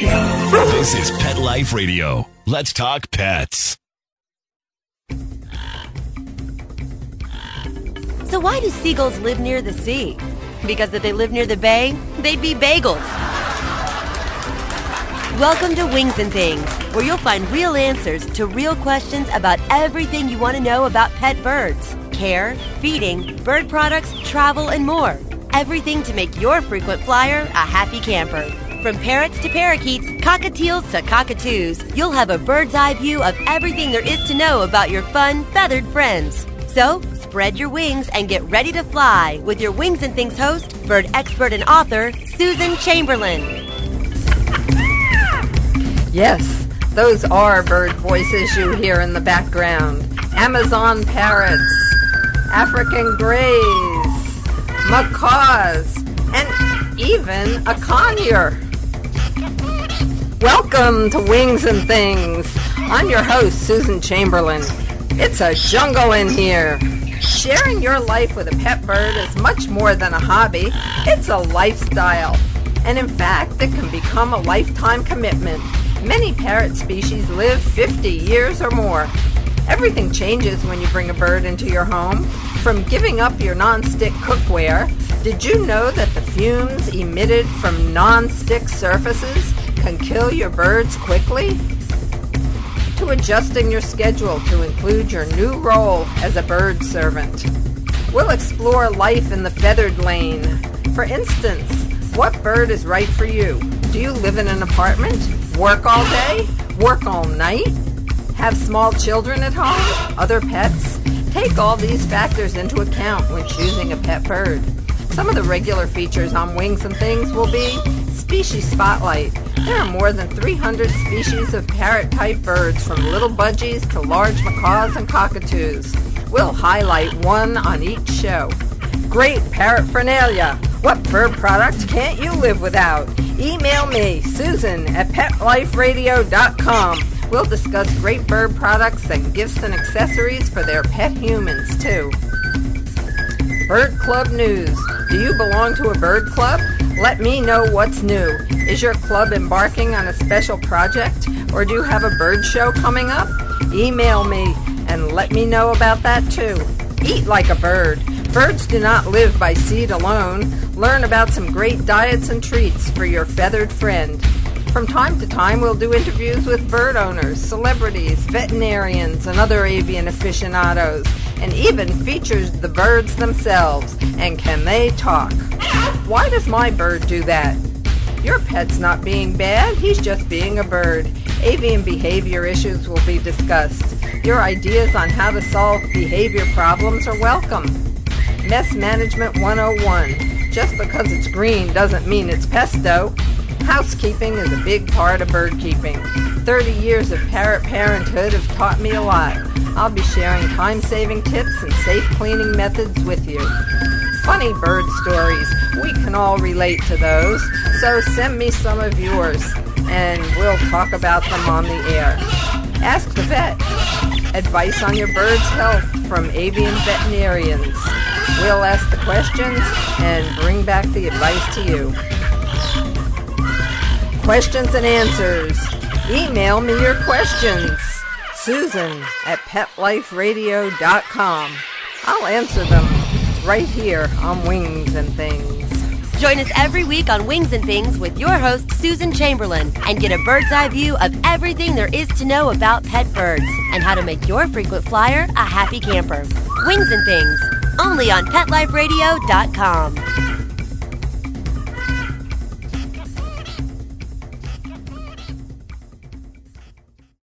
This is Pet Life Radio. Let's talk pets. So why do seagulls live near the sea? Because if they live near the bay, they'd be bagels. Welcome to Wings and Things, where you'll find real answers to real questions about everything you want to know about pet birds care, feeding, bird products, travel, and more. Everything to make your frequent flyer a happy camper. From parrots to parakeets, cockatiels to cockatoos, you'll have a bird's eye view of everything there is to know about your fun, feathered friends. So, spread your wings and get ready to fly with your Wings and Things host, bird expert and author, Susan Chamberlain. Yes, those are bird voices you hear in the background. Amazon parrots, African greys, macaws, and even a conure. Welcome to Wings and Things. I'm your host, Susan Chamberlain. It's a jungle in here. Sharing your life with a pet bird is much more than a hobby, it's a lifestyle. And in fact, it can become a lifetime commitment. Many parrot species live 50 years or more. Everything changes when you bring a bird into your home. From giving up your non-stick cookware, did you know that the fumes emitted from non-stick surfaces can kill your birds quickly? To adjusting your schedule to include your new role as a bird servant. We'll explore life in the feathered lane. For instance, what bird is right for you? Do you live in an apartment? Work all day? Work all night? Have small children at home? Other pets? Take all these factors into account when choosing a pet bird. Some of the regular features on Wings and Things will be Species Spotlight. There are more than 300 species of parrot-type birds from little budgies to large macaws and cockatoos. We'll highlight one on each show. Great paraphernalia. What bird product can't you live without? Email me, Susan at petliferadio.com. We'll discuss great bird products and gifts and accessories for their pet humans, too. Bird Club News. Do you belong to a bird club? Let me know what's new. Is your club embarking on a special project or do you have a bird show coming up? Email me and let me know about that too. Eat like a bird. Birds do not live by seed alone. Learn about some great diets and treats for your feathered friend. From time to time, we'll do interviews with bird owners, celebrities, veterinarians, and other avian aficionados, and even features the birds themselves. And can they talk? Why does my bird do that? Your pet's not being bad, he's just being a bird. Avian behavior issues will be discussed. Your ideas on how to solve behavior problems are welcome. Mess Management 101. Just because it's green doesn't mean it's pesto. Housekeeping is a big part of bird keeping. 30 years of parrot parenthood have taught me a lot. I'll be sharing time-saving tips and safe cleaning methods with you. Funny bird stories. We can all relate to those. So send me some of yours and we'll talk about them on the air. Ask the vet. Advice on your bird's health from avian veterinarians. We'll ask the questions and bring back the advice to you. Questions and answers. Email me your questions. Susan at petliferadio.com. I'll answer them right here on Wings and Things. Join us every week on Wings and Things with your host, Susan Chamberlain, and get a bird's eye view of everything there is to know about pet birds and how to make your frequent flyer a happy camper. Wings and Things, only on PetLifeRadio.com.